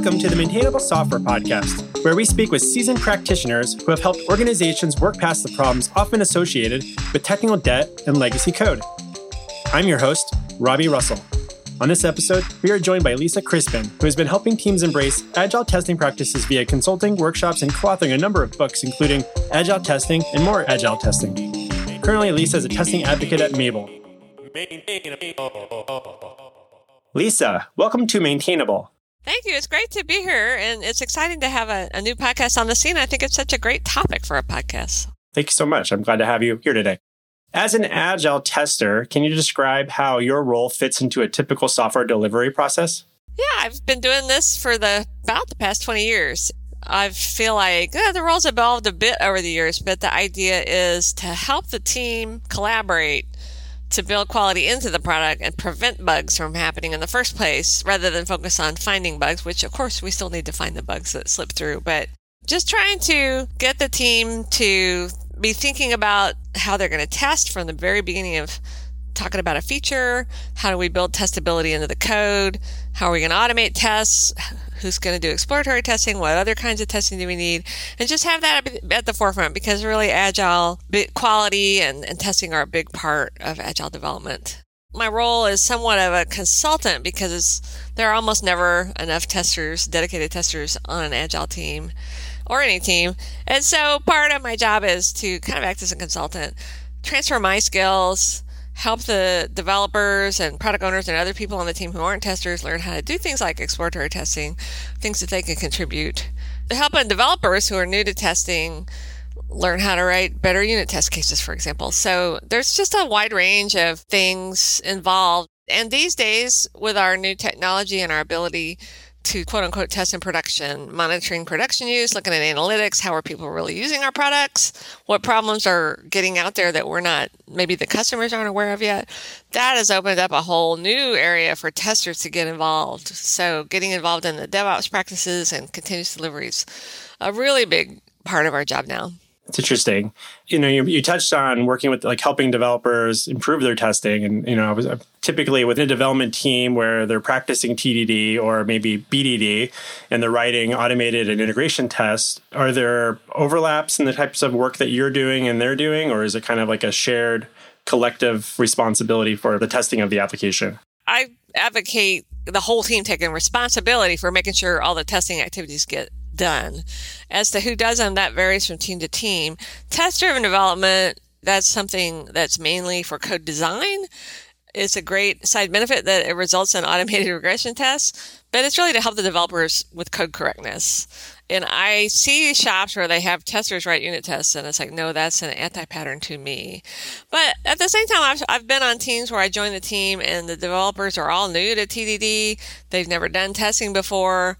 Welcome to the Maintainable Software Podcast, where we speak with seasoned practitioners who have helped organizations work past the problems often associated with technical debt and legacy code. I'm your host, Robby Russell. On this episode, we are joined by Lisa Crispin, who has been helping teams embrace agile testing practices via consulting, workshops, and co authoring a number of books, including Agile Testing and More Agile Testing. Currently, Lisa is a testing advocate at mabl. Lisa, welcome to Maintainable. Thank you. It's great to be here, and it's exciting to have a, a, new podcast on the scene. I think it's such a great topic for a podcast. Thank you so much. I'm glad to have you here today. As an agile tester, can you describe how your role fits into a typical software delivery process? Yeah, I've been doing this for the about the past 20 years. I feel like eh, the roles evolved a bit over the years, but the idea is to help the team collaborate to build quality into the product and prevent bugs from happening in the first place rather than focus on finding bugs, which of course we still need to find the bugs that slip through. But just trying to get the team to be thinking about how they're going to test from the very beginning of talking about a feature. How do we build testability into the code? How are we going to automate tests? Who's going to do exploratory testing, what other kinds of testing do we need, and just have that at the forefront because really agile quality and, and testing are a big part of agile development. My role is somewhat of a consultant because there are almost never enough testers, dedicated testers on an agile team or any team. And so part of my job is to kind of act as a consultant, transfer my skills, help the developers and product owners and other people on the team who aren't testers learn how to do things like exploratory testing, things that they can contribute. To help Helping developers who are new to testing learn how to write better unit test cases, for example. So there's just a wide range of things involved. And these days, with our new technology and our ability to quote unquote test and production, monitoring production use, looking at analytics, how are people really using our products, what problems are getting out there that we're not, maybe the customers aren't aware of yet. That has opened up a whole new area for testers to get involved. So getting involved in the DevOps practices and continuous deliveries, a really big part of our job now. It's interesting. You know, you, you touched on working with like helping developers improve their testing, and you know, I was uh, typically within a development team where they're practicing TDD or maybe BDD, and they're writing automated and integration tests. Are there overlaps in the types of work that you're doing and they're doing, or is it kind of like a shared collective responsibility for the testing of the application? I advocate the whole team taking responsibility for making sure all the testing activities get done. As to who does them, that varies from team to team. Test driven development, that's something that's mainly for code design. It's a great side benefit that it results in automated regression tests, but it's really to help the developers with code correctness. And I see shops where they have testers write unit tests, and it's like, no, that's an anti pattern to me. But at the same time, I've, I've been on teams where I join the team and the developers are all new to TDD. They've never done testing before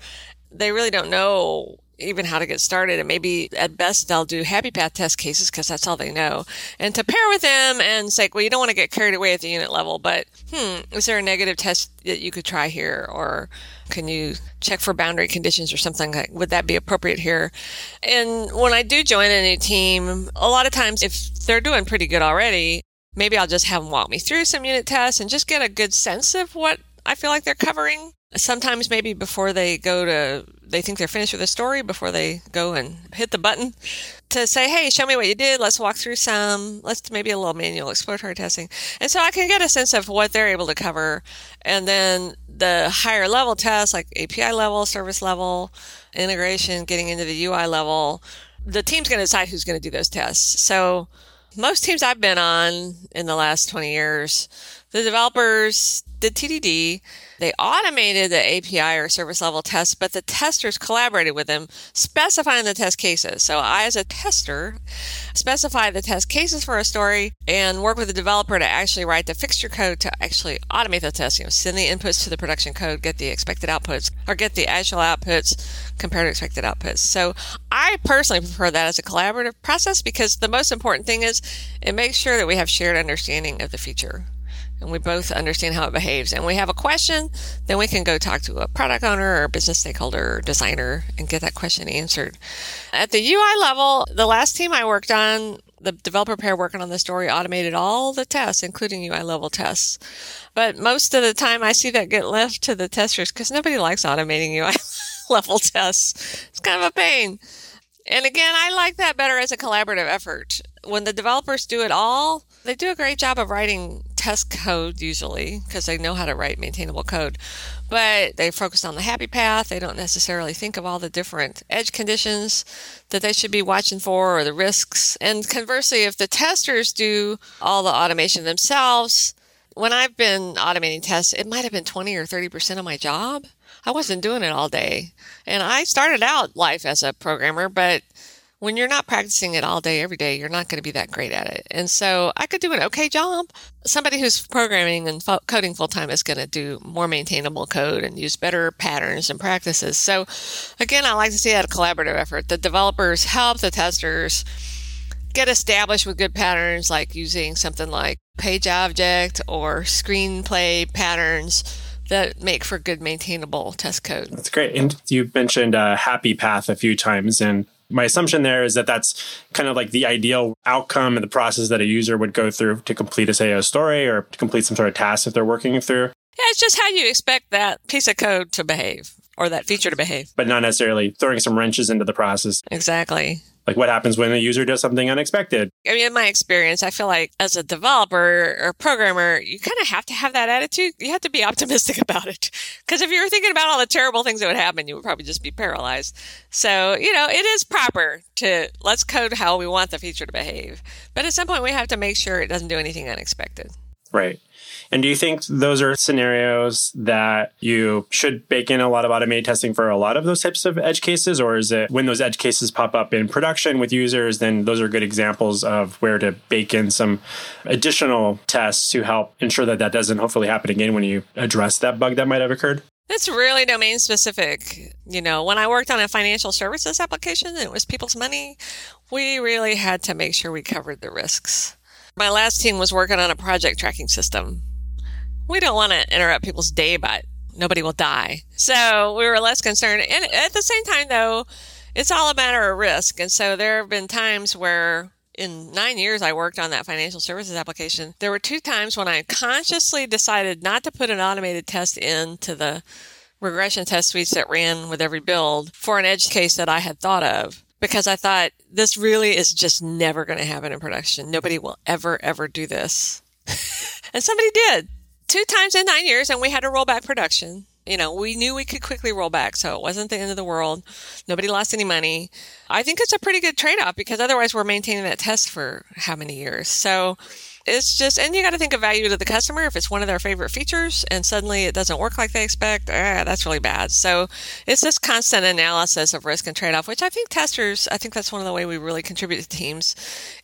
they really don't know even how to get started. And maybe at best they'll do happy path test cases because that's all they know. And to pair with them and say, well, you don't want to get carried away at the unit level, but hmm, is there a negative test that you could try here? Or can you check for boundary conditions or something? Like, would that be appropriate here? And when I do join a new team, a lot of times if they're doing pretty good already, maybe I'll just have them walk me through some unit tests and just get a good sense of what I feel like they're covering. Sometimes maybe before they go to they think they're finished with the story before they go and hit the button to say hey show me what you did. Let's walk through some. Let's maybe a little manual exploratory testing. And so i can get a sense of what they're able to cover. And then the higher level tests like api level service level integration getting into the ui level the team's going to decide who's going to do those tests. So most teams i've been on in the last 20 years the developers did tdd they automated the API or service level tests, but the testers collaborated with them, specifying the test cases. So I, as a tester, specify the test cases for a story and work with the developer to actually write the fixture code to actually automate the test. You know, send the inputs to the production code, get the expected outputs, or get the actual outputs compared to expected outputs. So I personally prefer that as a collaborative process because the most important thing is it makes sure that we have shared understanding of the feature and we both understand how it behaves and we have a question, then we can go talk to a product owner or business stakeholder or designer and get that question answered. At the UI level, the last team I worked on, the developer pair working on the story automated all the tests, including UI level tests. But most of the time I see that get left to the testers because nobody likes automating UI level tests. It's kind of a pain. And again, I like that better as a collaborative effort. When the developers do it all, they do a great job of writing test code usually because they know how to write maintainable code. But they focus on the happy path. They don't necessarily think of all the different edge conditions that they should be watching for or the risks. And conversely, if the testers do all the automation themselves, when I've been automating tests, it might have been 20 or 30% of my job. I wasn't doing it all day. And I started out life as a programmer, but when you're not practicing it all day, every day, you're not going to be that great at it. And so I could do an okay job. Somebody who's programming and fo- coding full time is going to do more maintainable code and use better patterns and practices. So again, I like to see that a collaborative effort. The developers help the testers get established with good patterns like using something like page object or screenplay patterns that make for good maintainable test code. That's great. And you mentioned a happy path a few times and my assumption there is that that's kind of like the ideal outcome and the process that a user would go through to complete a say a story or to complete some sort of task if they're working through. Yeah, it's just how you expect that piece of code to behave or that feature to behave. But not necessarily throwing some wrenches into the process. Exactly. Like what happens when a user does something unexpected? I mean, in my experience, I feel like as a developer or programmer, you kind of have to have that attitude. You have to be optimistic about it. Because if you were thinking about all the terrible things that would happen, you would probably just be paralyzed. So, you know, it is proper to let's code how we want the feature to behave. But at some point, we have to make sure it doesn't do anything unexpected. Right. And do you think those are scenarios that you should bake in a lot of automated testing for a lot of those types of edge cases? Or is it when those edge cases pop up in production with users, then those are good examples of where to bake in some additional tests to help ensure that that doesn't hopefully happen again when you address that bug that might have occurred? It's really domain specific. You know, when I worked on a financial services application it was people's money, we really had to make sure we covered the risks. My last team was working on a project tracking system we don't want to interrupt people's day, but nobody will die. So we were less concerned. And at the same time, though, it's all a matter of risk. And so there have been times where in nine years I worked on that financial services application, there were two times when I consciously decided not to put an automated test into the regression test suites that ran with every build for an edge case that I had thought of because I thought this really is just never going to happen in production. Nobody will ever, ever do this. and somebody did two times in nine years, and we had to roll back production. You know, we knew we could quickly roll back, so it wasn't the end of the world. Nobody lost any money. I think it's a pretty good trade off because otherwise we're maintaining that test for how many years? So it's just, and you got to think of value to the customer. If it's one of their favorite features and suddenly it doesn't work like they expect, eh, that's really bad. So it's this constant analysis of risk and trade off, which I think testers, I think that's one of the way we really contribute to teams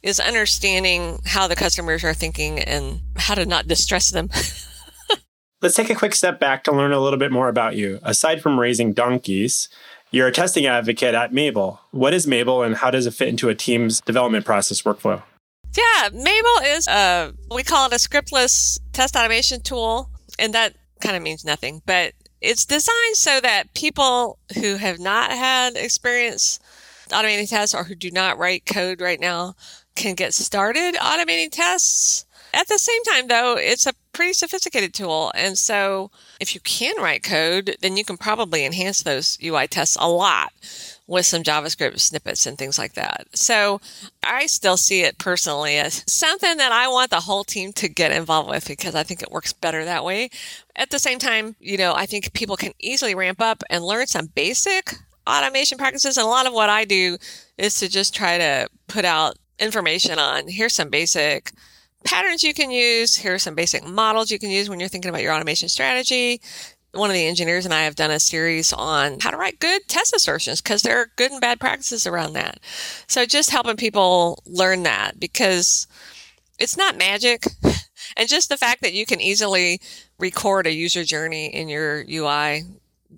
is understanding how the customers are thinking and how to not distress them. Let's take a quick step back to learn a little bit more about you. Aside from raising donkeys, you're a testing advocate at mabl. What is mabl and how does it fit into a team's development process workflow? Yeah, mabl is a, we call it a scriptless test automation tool. And that kind of means nothing, but it's designed so that people who have not had experience automating tests or who do not write code right now can get started automating tests. At the same time, though, it's a pretty sophisticated tool. And so if you can write code, then you can probably enhance those UI tests a lot with some JavaScript snippets and things like that. So I still see it personally as something that I want the whole team to get involved with because I think it works better that way. At the same time, you know, I think people can easily ramp up and learn some basic automation practices. And a lot of what I do is to just try to put out information on here's some basic patterns you can use. Here are some basic models you can use when you're thinking about your automation strategy. One of the engineers and I have done a series on how to write good test assertions because there are good and bad practices around that. So just helping people learn that because it's not magic. And just the fact that you can easily record a user journey in your UI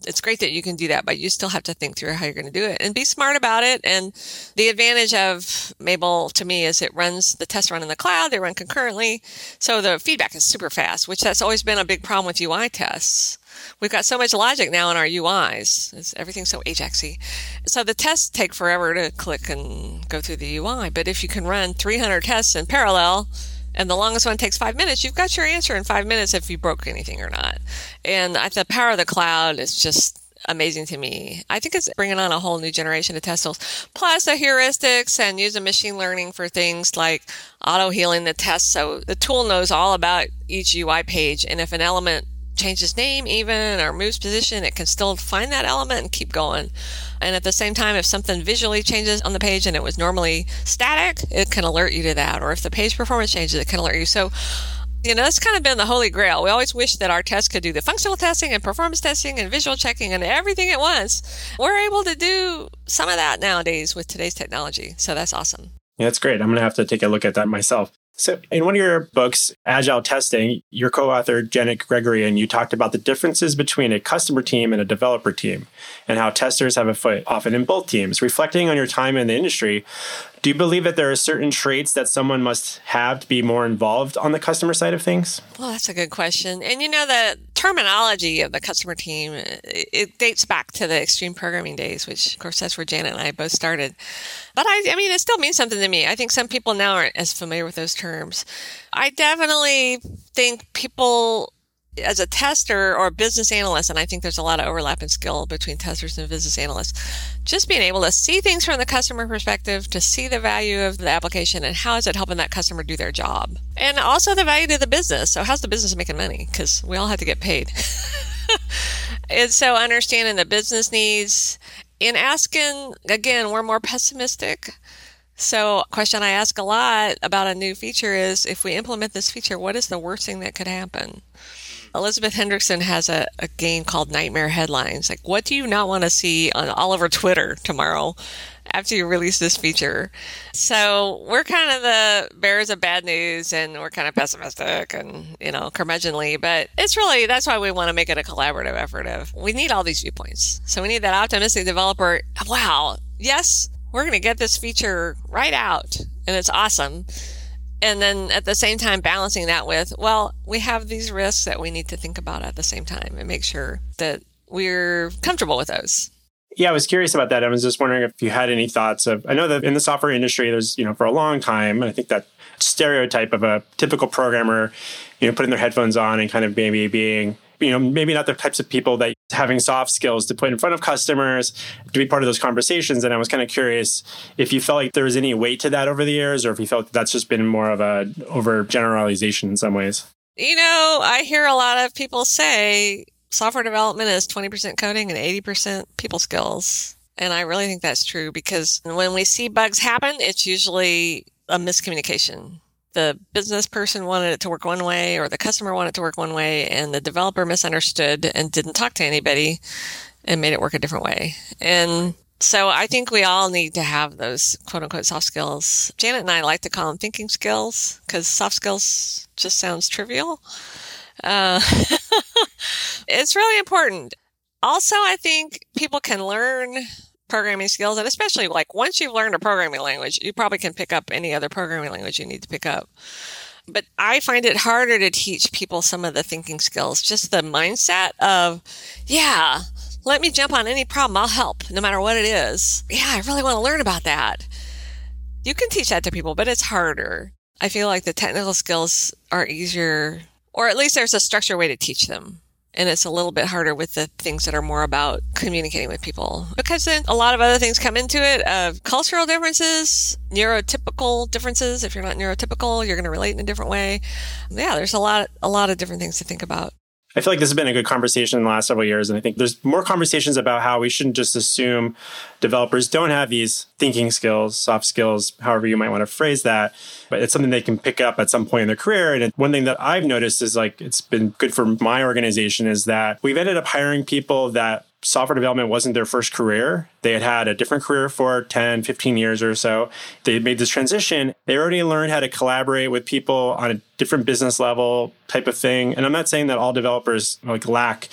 it's great that you can do that, but you still have to think through how you're going to do it and be smart about it. And the advantage of mabl to me is it runs the tests run in the cloud. They run concurrently. So the feedback is super fast, which that's always been a big problem with UI tests. We've got so much logic now in our UIs. It's, everything's so Ajaxy. So the tests take forever to click and go through the UI. But if you can run 300 tests in parallel, and the longest one takes five minutes, you've got your answer in five minutes if you broke anything or not. And the power of the cloud is just amazing to me. I think it's bringing on a whole new generation of test tools. Plus the heuristics and using machine learning for things like auto healing the test. So the tool knows all about each UI page. And if an element changes name even or moves position, it can still find that element and keep going. And at the same time, if something visually changes on the page and it was normally static, it can alert you to that. Or if the page performance changes, it can alert you. So you know, that's kind of been the holy grail. We always wish that our tests could do the functional testing and performance testing and visual checking and everything at once. We're able to do some of that nowadays with today's technology. So that's awesome. Yeah, that's great. I'm going to have to take a look at that myself. So, in one of your books, Agile Testing, your co author, Janet Gregorian, you talked about the differences between a customer team and a developer team and how testers have a foot often in both teams. Reflecting on your time in the industry, do you believe that there are certain traits that someone must have to be more involved on the customer side of things? Well, that's a good question. And you know, the terminology of the customer team, it dates back to the extreme programming days, which of course that's where Janet and I both started. But I, I mean, it still means something to me. I think some people now aren't as familiar with those terms. I definitely think people as a tester or a business analyst, and I think there's a lot of overlap in skill between testers and business analysts, just being able to see things from the customer perspective, to see the value of the application and how is it helping that customer do their job. And also the value to the business. So how's the business making money? Because we all have to get paid. and so understanding the business needs and asking, again, we're more pessimistic. So, question I ask a lot about a new feature is if we implement this feature, what is the worst thing that could happen? Elizabeth Hendrickson has a, a game called Nightmare Headlines. Like, what do you not want to see on all over Twitter tomorrow after you release this feature? So we're kind of the bearers of bad news and we're kind of pessimistic and, you know, curmudgeonly, but it's really, that's why we want to make it a collaborative effort of we need all these viewpoints. So we need that optimistic developer. Wow. Yes, we're going to get this feature right out and it's awesome and then at the same time balancing that with well we have these risks that we need to think about at the same time and make sure that we're comfortable with those. Yeah i was curious about that. I was just wondering if you had any thoughts of i know that in the software industry there's you know for a long time i think that stereotype of a typical programmer you know putting their headphones on and kind of maybe being you know, maybe not the types of people that having soft skills to put in front of customers to be part of those conversations. And I was kind of curious if you felt like there was any weight to that over the years, or if you felt that's just been more of a over generalization in some ways. You know, I hear a lot of people say software development is 20% coding and 80% people skills. And I really think that's true because when we see bugs happen, it's usually a miscommunication the business person wanted it to work one way or the customer wanted it to work one way and the developer misunderstood and didn't talk to anybody and made it work a different way. And so I think we all need to have those quote unquote soft skills. Janet and I like to call them thinking skills because soft skills just sounds trivial. Uh, it's really important. Also, I think people can learn programming skills. And especially like once you've learned a programming language, you probably can pick up any other programming language you need to pick up. But I find it harder to teach people some of the thinking skills, just the mindset of, yeah, let me jump on any problem. I'll help no matter what it is. Yeah, I really want to learn about that. You can teach that to people, but it's harder. I feel like the technical skills are easier, or at least there's a structured way to teach them and it's a little bit harder with the things that are more about communicating with people. Because then a lot of other things come into it of cultural differences neurotypical differences. If you're not neurotypical you're going to relate in a different way. Yeah there's a lot a lot of different things to think about I feel like this has been a good conversation in the last several years. And I think there's more conversations about how we shouldn't just assume developers don't have these thinking skills, soft skills, however you might want to phrase that. But it's something they can pick up at some point in their career. And one thing that I've noticed is like it's been good for my organization is that we've ended up hiring people that software development wasn't their first career. They had had a different career for 10, 15 years or so. They made this transition. They already learned how to collaborate with people on a different business level type of thing. And I'm not saying that all developers like lack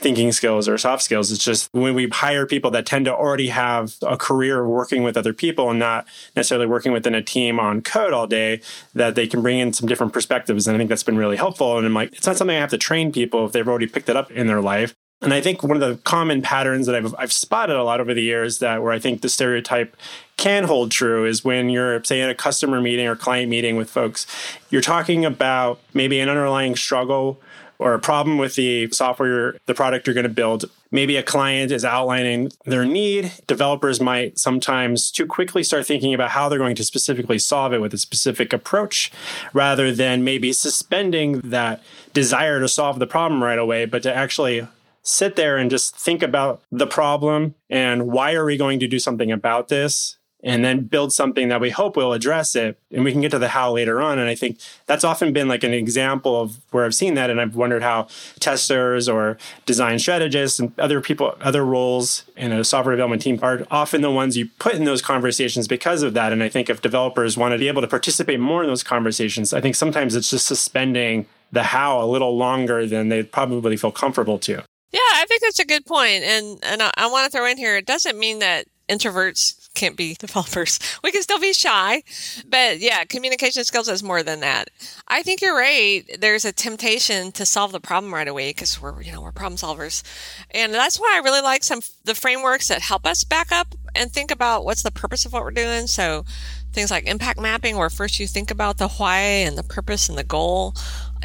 thinking skills or soft skills. It's just when we hire people that tend to already have a career working with other people and not necessarily working within a team on code all day, that they can bring in some different perspectives. And I think that's been really helpful. And I'm like, it's not something I have to train people if they've already picked it up in their life. And I think one of the common patterns that I've, I've spotted a lot over the years that where I think the stereotype can hold true is when you're, say, in a customer meeting or client meeting with folks, you're talking about maybe an underlying struggle or a problem with the software, the product you're going to build. maybe a client is outlining their need. Developers might sometimes too quickly start thinking about how they're going to specifically solve it with a specific approach rather than maybe suspending that desire to solve the problem right away, but to actually sit there and just think about the problem and why are we going to do something about this and then build something that we hope will address it. And we can get to the how later on. And I think that's often been like an example of where I've seen that. And I've wondered how testers or design strategists and other people, other roles in a software development team are often the ones you put in those conversations because of that. And I think if developers want to be able to participate more in those conversations, I think sometimes it's just suspending the how a little longer than they'd probably feel comfortable to. Yeah, I think that's a good point. And and I, I want to throw in here, it doesn't mean that introverts can't be developers. We can still be shy, but yeah, communication skills is more than that. I think you're right. There's a temptation to solve the problem right away because we're, you know, we're problem solvers. And that's why I really like some, the frameworks that help us back up and think about what's the purpose of what we're doing. So things like impact mapping, where first you think about the why and the purpose and the goal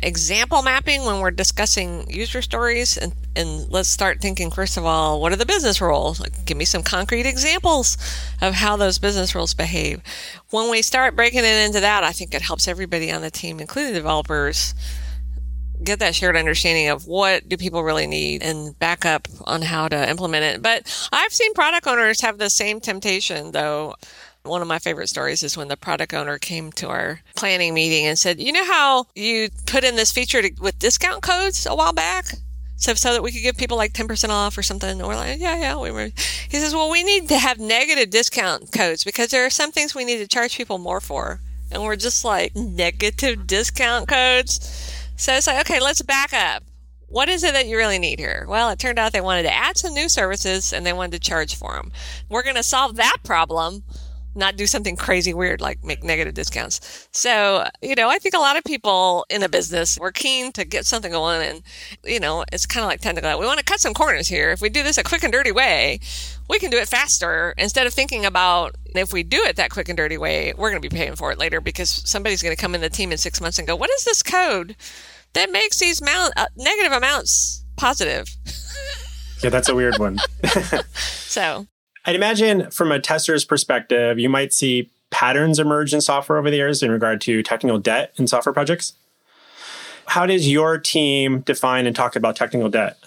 example mapping when we're discussing user stories and, and let's start thinking first of all what are the business rules? Give me some concrete examples of how those business rules behave. When we start breaking it into that i think it helps everybody on the team including developers get that shared understanding of what do people really need and back up on how to implement it. But i've seen product owners have the same temptation though one of my favorite stories is when the product owner came to our planning meeting and said, You know how you put in this feature to, with discount codes a while back? So, so that we could give people like 10% off or something. And we're like, yeah, yeah. We were. He says, well, we need to have negative discount codes because there are some things we need to charge people more for. And we're just like, negative discount codes? So it's like, okay, let's back up. What is it that you really need here? Well, it turned out they wanted to add some new services and they wanted to charge for them. We're going to solve that problem not do something crazy weird like make negative discounts. So, you know, I think a lot of people in a business were keen to get something going and, you know, it's kind of like technical. We want to cut some corners here. If we do this a quick and dirty way, we can do it faster instead of thinking about if we do it that quick and dirty way, we're going to be paying for it later because somebody's going to come in the team in six months and go, what is this code that makes these mount, uh, negative amounts positive? yeah, that's a weird one. so I'd imagine from a tester's perspective, you might see patterns emerge in software over the years in regard to technical debt in software projects. How does your team define and talk about technical debt?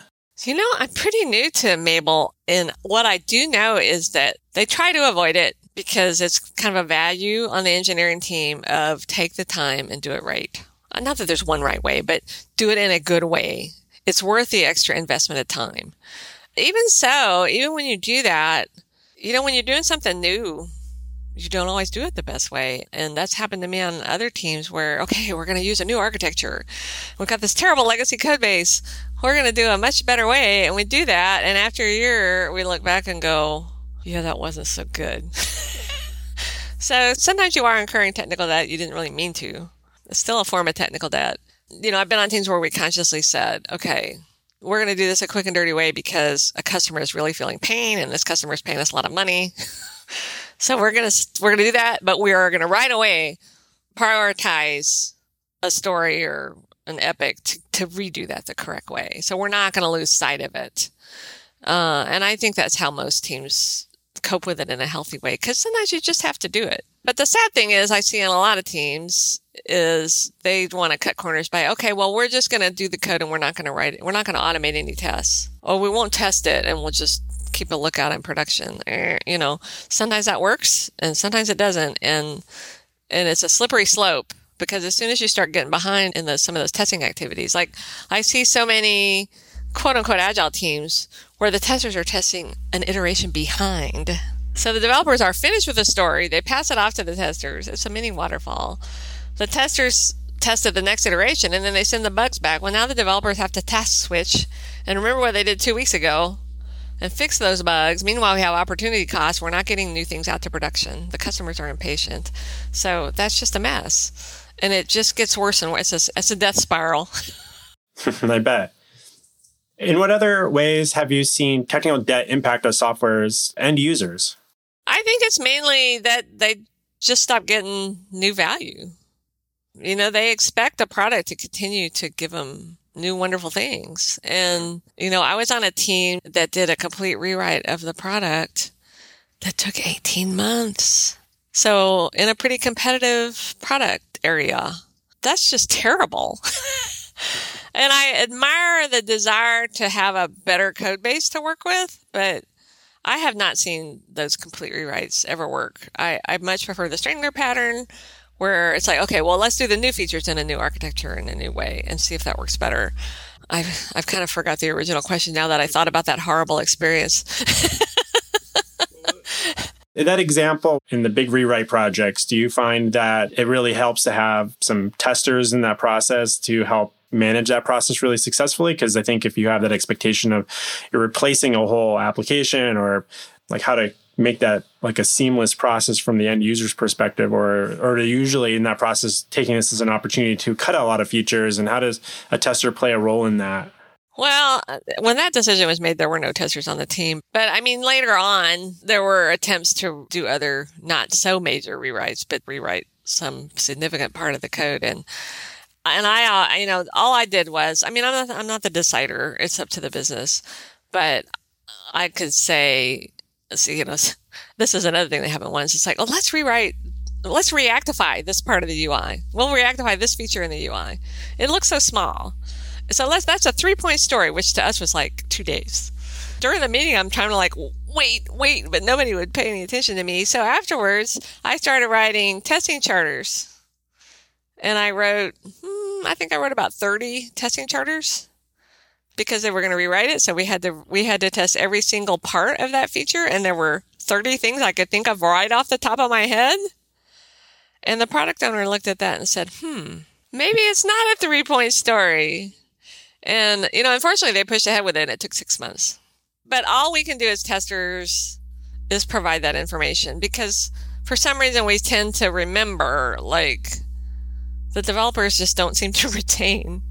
You know, I'm pretty new to mabl, and what I do know is that they try to avoid it because it's kind of a value on the engineering team of take the time and do it right. Not that there's one right way, but do it in a good way. It's worth the extra investment of time. Even so, even when you do that, you know, when you're doing something new, you don't always do it the best way. And that's happened to me on other teams where, okay, we're going to use a new architecture. We've got this terrible legacy code base. We're going to do a much better way. And we do that. And after a year, we look back and go, yeah, that wasn't so good. so sometimes you are incurring technical debt you didn't really mean to. It's still a form of technical debt. You know, I've been on teams where we consciously said, okay, we're going to do this a quick and dirty way because a customer is really feeling pain and this customer is paying us a lot of money. so we're going to, we're going to do that, but we are going to right away prioritize a story or an epic to, to redo that the correct way. So we're not going to lose sight of it. Uh, and I think that's how most teams cope with it in a healthy way because sometimes you just have to do it. But the sad thing is, I see in a lot of teams is they want to cut corners by, okay, well, we're just going to do the code and we're not going to write it. We're not going to automate any tests or we won't test it and we'll just keep a lookout in production. Eh, you know, sometimes that works and sometimes it doesn't. And, and it's a slippery slope because as soon as you start getting behind in the, some of those testing activities, like I see so many quote unquote agile teams where the testers are testing an iteration behind. So the developers are finished with the story, they pass it off to the testers. It's a mini waterfall. The testers tested the next iteration and then they send the bugs back. Well, now the developers have to task switch and remember what they did two weeks ago and fix those bugs. Meanwhile, we have opportunity costs. We're not getting new things out to production. The customers are impatient. So that's just a mess. And it just gets worse and worse. It's a, it's a death spiral. I bet. In what other ways have you seen technical debt impact our software's end users? I think it's mainly that they just stop getting new value. You know, they expect the product to continue to give them new wonderful things. And, you know, I was on a team that did a complete rewrite of the product that took 18 months. So in a pretty competitive product area, that's just terrible. and I admire the desire to have a better code base to work with, but I have not seen those complete rewrites ever work. I, I much prefer the Strangler pattern where it's like, okay, well, let's do the new features in a new architecture in a new way and see if that works better. I've, I've kind of forgot the original question now that I thought about that horrible experience. that example in the big rewrite projects, do you find that it really helps to have some testers in that process to help manage that process really successfully? Because I think if you have that expectation of you're replacing a whole application or like how to make that like a seamless process from the end user's perspective or or usually in that process taking this as an opportunity to cut out a lot of features and how does a tester play a role in that well, uh, when that decision was made, there were no testers on the team. But I mean, later on, there were attempts to do other not so major rewrites, but rewrite some significant part of the code. And and I, uh, you know, all I did was, I mean, I'm not, I'm not the decider. It's up to the business, but I could say, see, you know, this is another thing they haven't once. It's like, oh, let's rewrite let's reactify this part of the UI. We'll reactify this feature in the UI. It looks so small. So let's, that's a three point story, which to us was like two days. During the meeting, I'm trying to like, wait, wait, but nobody would pay any attention to me. So afterwards, I started writing testing charters. And I wrote, hmm, I think I wrote about 30 testing charters because they were going to rewrite it. So we had to, we had to test every single part of that feature. And there were 30 things I could think of right off the top of my head. And the product owner looked at that and said, hmm, maybe it's not a three point story. And, you know, unfortunately, they pushed ahead with it. It took six months. But all we can do as testers is provide that information because for some reason we tend to remember, like, the developers just don't seem to retain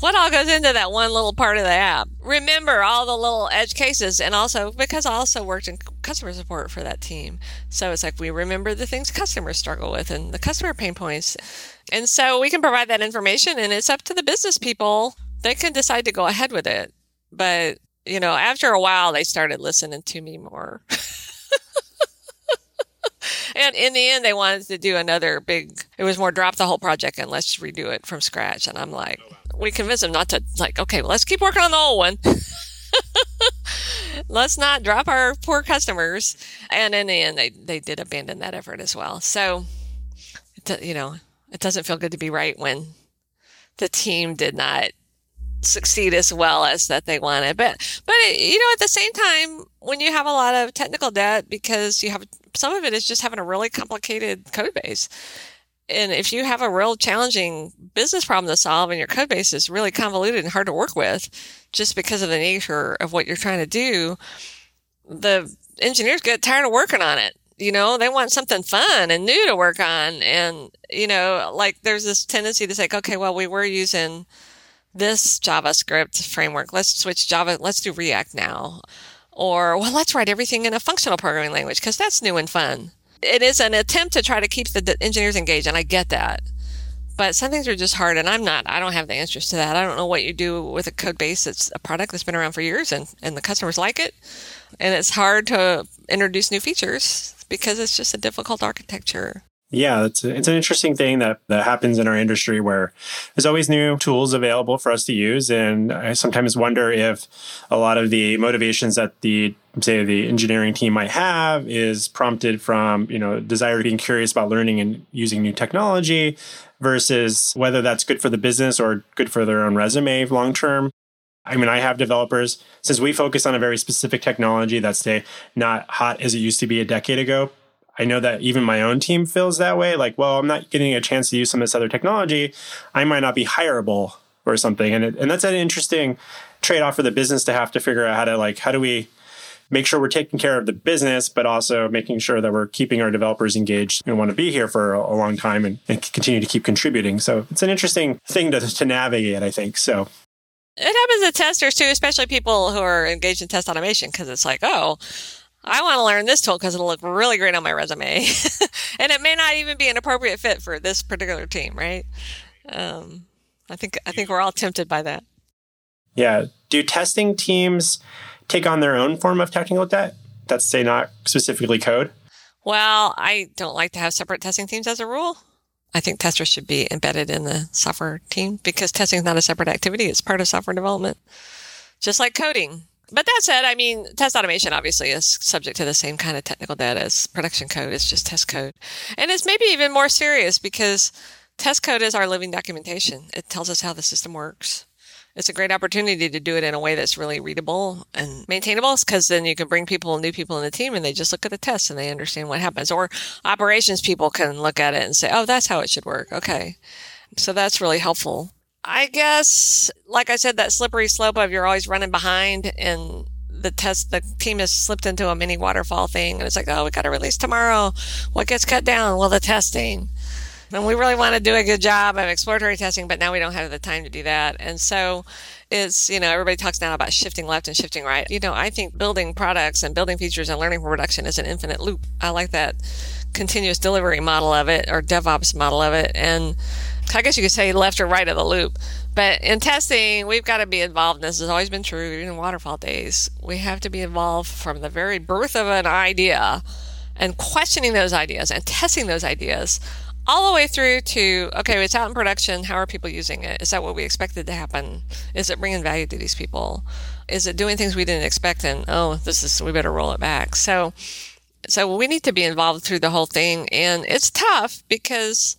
what all goes into that one little part of the app. Remember all the little edge cases and also because I also worked in customer support for that team. So it's like we remember the things customers struggle with and the customer pain points. And so we can provide that information and it's up to the business people they can decide to go ahead with it. But, you know, after a while, they started listening to me more. and in the end, they wanted to do another big, it was more drop the whole project and let's redo it from scratch. And I'm like, we convinced them not to, like, okay, well, let's keep working on the old one. let's not drop our poor customers. And in the end, they, they did abandon that effort as well. So, you know, it doesn't feel good to be right when the team did not succeed as well as that they wanted. But, but you know, at the same time, when you have a lot of technical debt because you have some of it is just having a really complicated code base. And if you have a real challenging business problem to solve and your code base is really convoluted and hard to work with just because of the nature of what you're trying to do, the engineers get tired of working on it. You know, they want something fun and new to work on. And, you know, like there's this tendency to say, okay, well, we were using this JavaScript framework. Let's switch Java. Let's do React now. Or, well, let's write everything in a functional programming language because that's new and fun. It is an attempt to try to keep the engineers engaged, and I get that. But some things are just hard, and I'm not, I don't have the answers to that. I don't know what you do with a code base that's a product that's been around for years and, and the customers like it. And it's hard to introduce new features because it's just a difficult architecture. Yeah, it's a, it's an interesting thing that that happens in our industry where there's always new tools available for us to use, and I sometimes wonder if a lot of the motivations that the say the engineering team might have is prompted from you know desire to being curious about learning and using new technology versus whether that's good for the business or good for their own resume long term. I mean, I have developers since we focus on a very specific technology that's say not hot as it used to be a decade ago I know that even my own team feels that way. Like, well, I'm not getting a chance to use some of this other technology. I might not be hireable or something. And, it, and that's an interesting trade off for the business to have to figure out how to like, how do we make sure we're taking care of the business, but also making sure that we're keeping our developers engaged and want to be here for a, long time and, and, continue to keep contributing. So it's an interesting thing to, to navigate, I think. So it happens to testers too, especially people who are engaged in test automation, because it's like, oh, I want to learn this tool because it'll look really great on my resume. and it may not even be an appropriate fit for this particular team, right? Um, I think I think we're all tempted by that. Yeah. Do testing teams take on their own form of technical debt? That's say not specifically code. Well, I don't like to have separate testing teams as a rule. I think testers should be embedded in the software team because testing is not a separate activity. It's part of software development, just like coding. But that said, I mean, test automation obviously is subject to the same kind of technical debt as production code. It's just test code. And it's maybe even more serious because test code is our living documentation. It tells us how the system works it's a great opportunity to do it in a way that's really readable and maintainable because then you can bring people, new people in the team and they just look at the test and they understand what happens. Or operations people can look at it and say, oh, that's how it should work. Okay. So that's really helpful. I guess, like I said, that slippery slope of you're always running behind and the test, the team has slipped into a mini waterfall thing and it's like, oh, we got to release tomorrow. What gets cut down? Well, the testing and we really want to do a good job of exploratory testing, but now we don't have the time to do that. And so it's, you know, everybody talks now about shifting left and shifting right. You know, I think building products and building features and learning from production is an infinite loop. I like that continuous delivery model of it or DevOps model of it. And I guess you could say left or right of the loop. But in testing, we've got to be involved. This has always been true, even in waterfall days. We have to be involved from the very birth of an idea and questioning those ideas and testing those ideas all the way through to okay, it's out in production. How are people using it? Is that what we expected to happen? Is it bringing value to these people? Is it doing things we didn't expect? And oh, this is we better roll it back. So, so we need to be involved through the whole thing, and it's tough because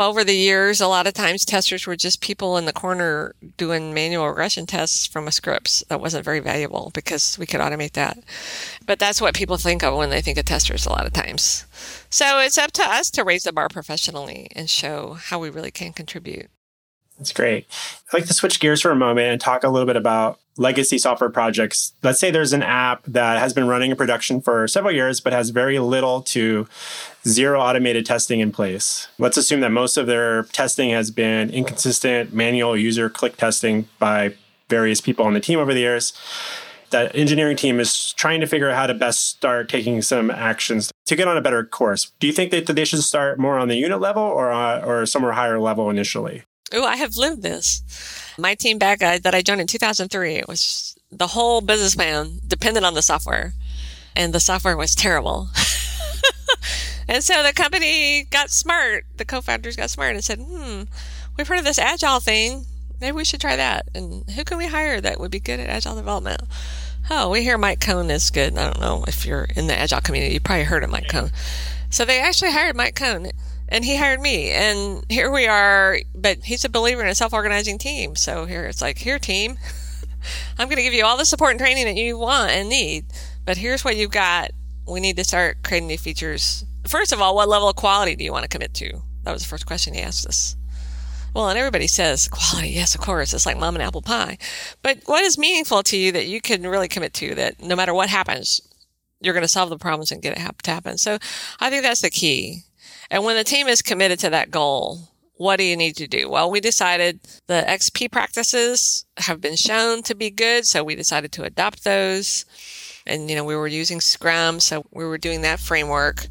over the years, a lot of times testers were just people in the corner doing manual regression tests from a scripts. That wasn't very valuable because we could automate that. But that's what people think of when they think of testers a lot of times. So it's up to us to raise the bar professionally and show how we really can contribute. That's great. I'd like to switch gears for a moment and talk a little bit about legacy software projects. Let's say there's an app that has been running in production for several years, but has very little to zero automated testing in place. Let's assume that most of their testing has been inconsistent manual user click testing by various people on the team over the years. That engineering team is trying to figure out how to best start taking some actions to get on a better course. Do you think that they should start more on the unit level or uh, or somewhere higher level initially? Oh, I have lived this. My team back that I joined in 2003, it was the whole business plan depended on the software, and the software was terrible. and so the company got smart. The co-founders got smart and said, "Hmm, we've heard of this agile thing. Maybe we should try that. And who can we hire that would be good at agile development?" Oh, we hear Mike Cohn is good. I don't know if you're in the agile community, you probably heard of Mike Cohn. So they actually hired Mike Cohn and he hired me and here we are but he's a believer in a self-organizing team so here it's like here team i'm going to give you all the support and training that you want and need but here's what you've got we need to start creating new features first of all what level of quality do you want to commit to that was the first question he asked us well, and everybody says quality. Yes, of course. It's like mom and apple pie. But what is meaningful to you that you can really commit to that no matter what happens, you're going to solve the problems and get it to happen. So I think that's the key. And when the team is committed to that goal, what do you need to do? Well, we decided the XP practices have been shown to be good. So we decided to adopt those. And, you know, we were using Scrum. So we were doing that framework.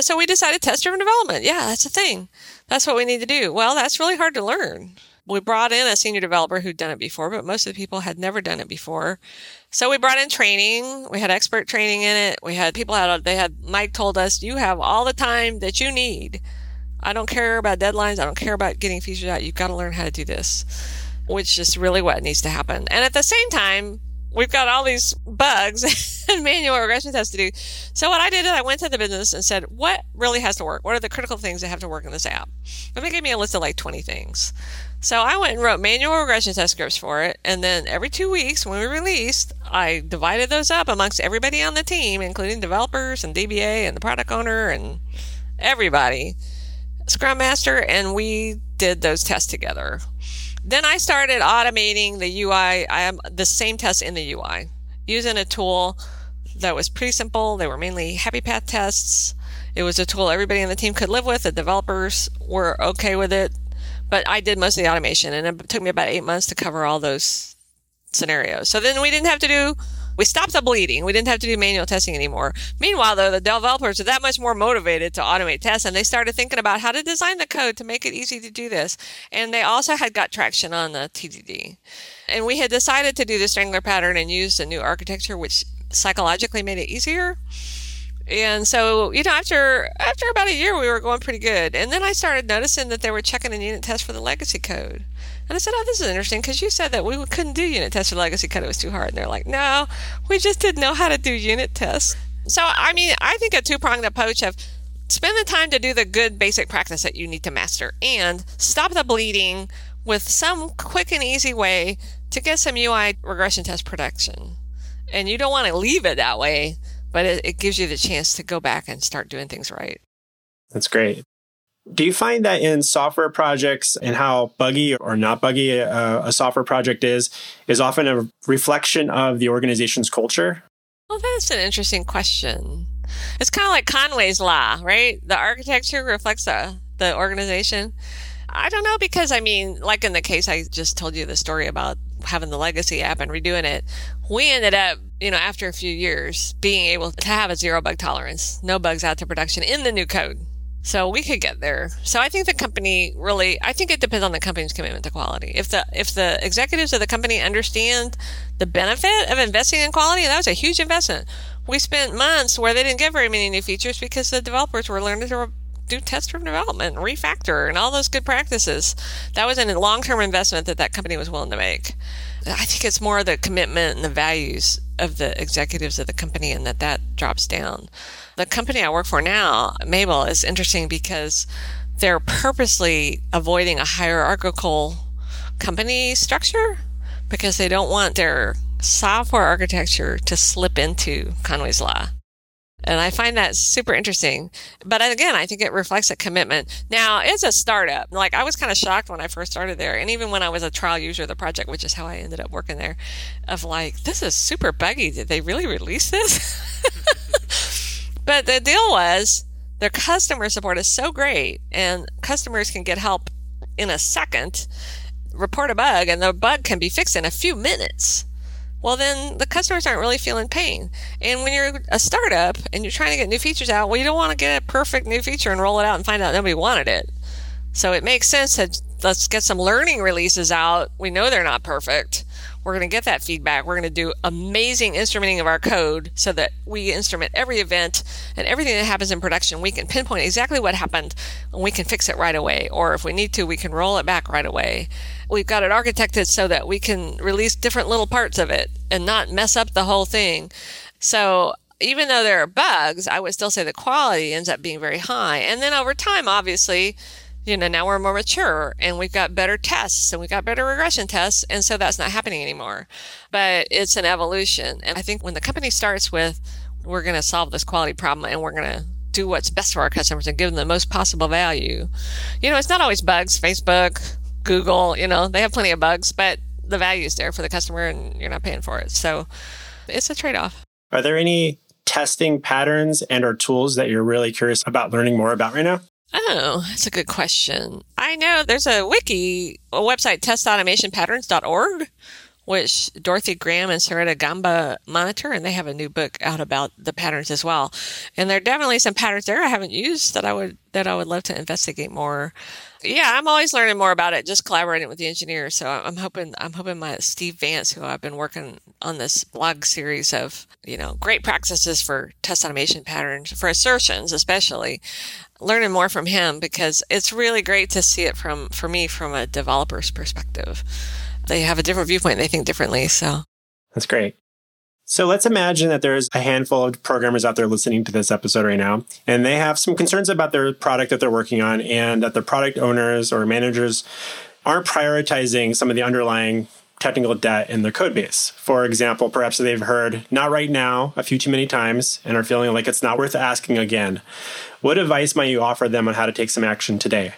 So we decided test driven development. Yeah, that's a thing. That's what we need to do. Well, that's really hard to learn we brought in a senior developer who'd done it before, but most of the people had never done it before. So we brought in training. We had expert training in it. We had people had, they had, Mike told us, you have all the time that you need. I don't care about deadlines. I don't care about getting features out. You've got to learn how to do this, which is really what needs to happen. And at the same time, we've got all these bugs and manual regression tests to do. So what I did is I went to the business and said, what really has to work? What are the critical things that have to work in this app? And they gave me a list of like 20 things. So I went and wrote manual regression test scripts for it. And then every two weeks when we released, I divided those up amongst everybody on the team, including developers and DBA and the product owner and everybody, Scrum Master, and we did those tests together. Then I started automating the UI, I am the same tests in the UI using a tool that was pretty simple. They were mainly happy path tests. It was a tool everybody on the team could live with. The developers were okay with it. But I did most of the automation and it took me about eight months to cover all those scenarios. So then we didn't have to do, We stopped the bleeding. We didn't have to do manual testing anymore. Meanwhile, though, the developers are that much more motivated to automate tests and they started thinking about how to design the code to make it easy to do this. And they also had got traction on the TDD. And we had decided to do the strangler pattern and use the new architecture, which psychologically made it easier. And so, you know, after after about a year, we were going pretty good. And then I started noticing that they were checking in unit tests for the legacy code. And I said, Oh, this is interesting because you said that we couldn't do unit tests for legacy code. It was too hard. And they're like, No, we just didn't know how to do unit tests. So, I mean, I think a two pronged approach of spend the time to do the good basic practice that you need to master and stop the bleeding with some quick and easy way to get some UI regression test production. And you don't want to leave it that way, but it, it gives you the chance to go back and start doing things right. That's great. Do you find that in software projects and how buggy or not buggy a, a, software project is, is often a reflection of the organization's culture? Well, that's an interesting question. It's kind of like Conway's Law, right? The architecture reflects the, the organization. I don't know because, I mean, like in the case I just told you the story about having the legacy app and redoing it, we ended up, you know, after a few years being able to have a zero bug tolerance, no bugs out to production in the new code. So we could get there. So I think the company really, I think it depends on the company's commitment to quality. If the, if the executives of the company understand the benefit of investing in quality, that was a huge investment. We spent months where they didn't get very many new features because the developers were learning to do test driven development, refactor, and all those good practices. That was a long term investment that that company was willing to make. I think it's more the commitment and the values of the executives of the company, and that that drops down. The company I work for now, mabl, is interesting because they're purposely avoiding a hierarchical company structure because they don't want their software architecture to slip into Conway's Law. And I find that super interesting. But again, I think it reflects a commitment. Now, it's a startup. Like, I was kind of shocked when I first started there. And even when I was a trial user of the project, which is how I ended up working there, of like, this is super buggy. Did they really release this? but the deal was their customer support is so great, and customers can get help in a second, report a bug, and the bug can be fixed in a few minutes well, then the customers aren't really feeling pain. And when you're a startup and you're trying to get new features out, well, you don't want to get a perfect new feature and roll it out and find out nobody wanted it. So it makes sense to let's get some learning releases out. We know they're not perfect. We're going to get that feedback. We're going to do amazing instrumenting of our code so that we instrument every event and everything that happens in production. We can pinpoint exactly what happened and we can fix it right away. Or if we need to, we can roll it back right away. We've got it architected so that we can release different little parts of it and not mess up the whole thing. So even though there are bugs, I would still say the quality ends up being very high. And then over time, obviously, you know, now we're more mature and we've got better tests and we've got better regression tests. And so that's not happening anymore. But it's an evolution. And I think when the company starts with, we're going to solve this quality problem and we're going to do what's best for our customers and give them the most possible value. You know, it's not always bugs. Facebook, Google, you know, they have plenty of bugs, but the value is there for the customer and you're not paying for it. So it's a trade off. Are there any testing patterns and or tools that you're really curious about learning more about right now? Oh, that's a good question. I know there's a wiki, a website, testautomationpatterns.org, which Dorothy Graham and Seretta Gamba monitor, and they have a new book out about the patterns as well. And there are definitely some patterns there I haven't used that I would that I would love to investigate more. Yeah, I'm always learning more about it, just collaborating with the engineers. So I'm hoping I'm hoping my Steve Vance, who I've been working on this blog series of, you know, great practices for test automation patterns for assertions, especially learning more from him because it's really great to see it from for me from a developer's perspective. They have a different viewpoint, they think differently, so That's great. So let's imagine that there's a handful of programmers out there listening to this episode right now, and they have some concerns about their product that they're working on, and that the product owners or managers aren't prioritizing some of the underlying technical debt in their code base. For example, perhaps they've heard not right now a few too many times and are feeling like it's not worth asking again. What advice might you offer them on how to take some action today?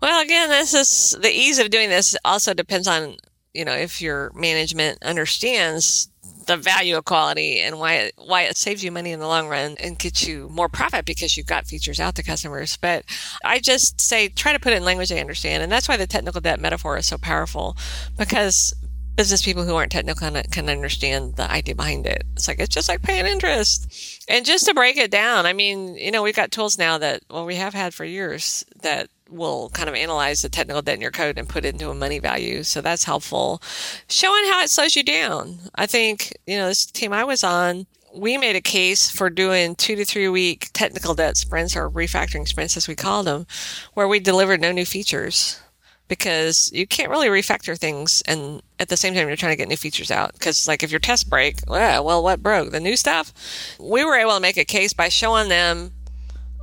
Well, again, this is the ease of doing this also depends on, you know, if your management understands the value of quality and why it, why it saves you money in the long run and gets you more profit because you've got features out to customers. But I just say try to put it in language they understand, and that's why the technical debt metaphor is so powerful because business people who aren't technical can, can understand the idea behind it. It's like, it's just like paying interest. And just to break it down, I mean, you know, we've got tools now that, well, we have had for years that will kind of analyze the technical debt in your code and put it into a money value. So that's helpful. Showing how it slows you down. I think, you know, this team I was on, we made a case for doing two to three week technical debt sprints or refactoring sprints, as we called them, where we delivered no new features because you can't really refactor things and at the same time you're trying to get new features out because like if your test break well, well what broke the new stuff we were able to make a case by showing them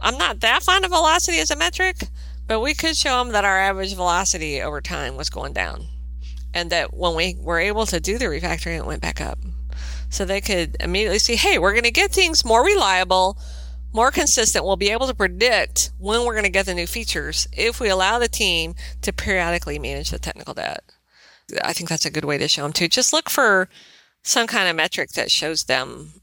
i'm not that fond of velocity as a metric but we could show them that our average velocity over time was going down and that when we were able to do the refactoring it went back up so they could immediately see hey we're going to get things more reliable more consistent, we'll be able to predict when we're going to get the new features if we allow the team to periodically manage the technical debt. I think that's a good way to show them too. Just look for some kind of metric that shows them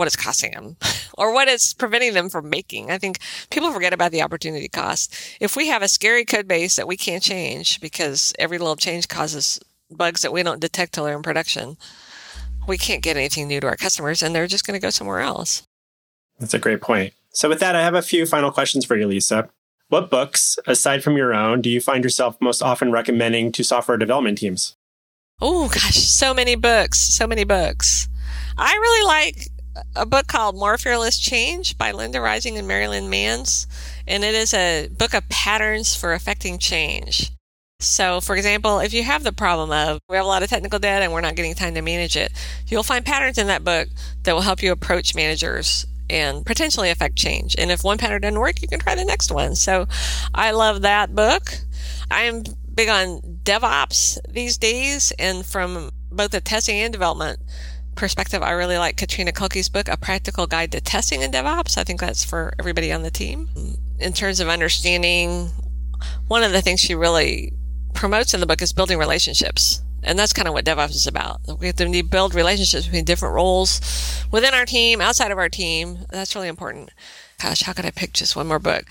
what it's costing them or what it's preventing them from making. I think people forget about the opportunity cost. If we have a scary code base that we can't change because every little change causes bugs that we don't detect till they're in production, we can't get anything new to our customers and they're just going to go somewhere else. That's a great point. So, with that, I have a few final questions for you, Lisa. What books, aside from your own, do you find yourself most often recommending to software development teams? Oh, gosh, so many books, so many books. I really like a book called More Fearless Change by Linda Rising and Mary Lynn Manns. And it is a book of patterns for affecting change. So, for example, if you have the problem of we have a lot of technical debt and we're not getting time to manage it, you'll find patterns in that book that will help you approach managers and potentially affect change. And if one pattern doesn't work, you can try the next one. So I love that book. I am big on DevOps these days. And from both the testing and development perspective, I really like Katrina Clokie's book, A Practical Guide to Testing in DevOps. I think that's for everybody on the team. In terms of understanding, one of the things she really promotes in the book is building relationships. And that's kind of what DevOps is about. We have to build relationships between different roles within our team, outside of our team. That's really important. Gosh, how could I pick just one more book?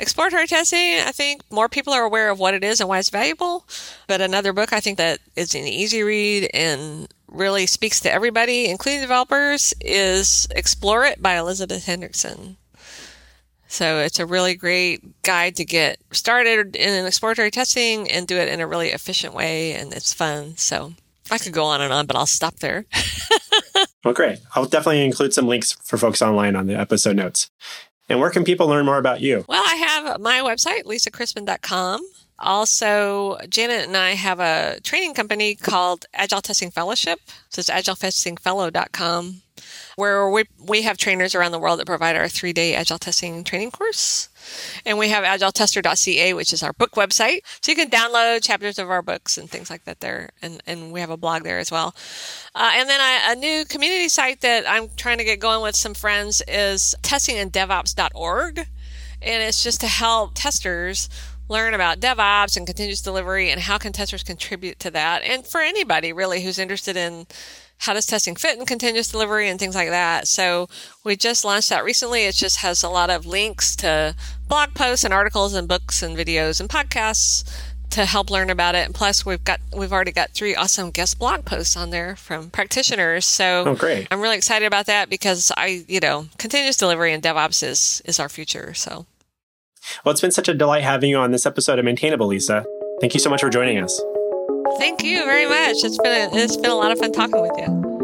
Exploratory testing, I think more people are aware of what it is and why it's valuable. But another book I think that is an easy read and really speaks to everybody, including developers, is Explore It by Elizabeth Hendrickson. So it's a really great guide to get started in exploratory testing and do it in a really efficient way. And it's fun. So I could go on and on, but I'll stop there. well, great. I'll definitely include some links for folks online on the episode notes. And where can people learn more about you? Well, I have my website, lisacrispin.com. Also, Janet and I have a training company called Agile Testing Fellowship. So it's agiletestingfellow.com where we, we have trainers around the world that provide our three day agile testing training course. And we have agiletester.ca, which is our book website. So you can download chapters of our books and things like that there. And, and we have a blog there as well. Uh, and then I, a new community site that I'm trying to get going with some friends is testingindevops.org. And it's just to help testers learn about DevOps and continuous delivery and how can testers contribute to that. And for anybody really who's interested in how does testing fit in continuous delivery and things like that. So we just launched that recently. It just has a lot of links to blog posts and articles and books and videos and podcasts to help learn about it. And plus we've got we've already got three awesome guest blog posts on there from practitioners. So oh, great. I'm really excited about that because I, you know, continuous delivery and DevOps is is our future. So well, it's been such a delight having you on this episode of Maintainable, Lisa. Thank you so much for joining us. Thank you very much. It's been a, it's been a lot of fun talking with you.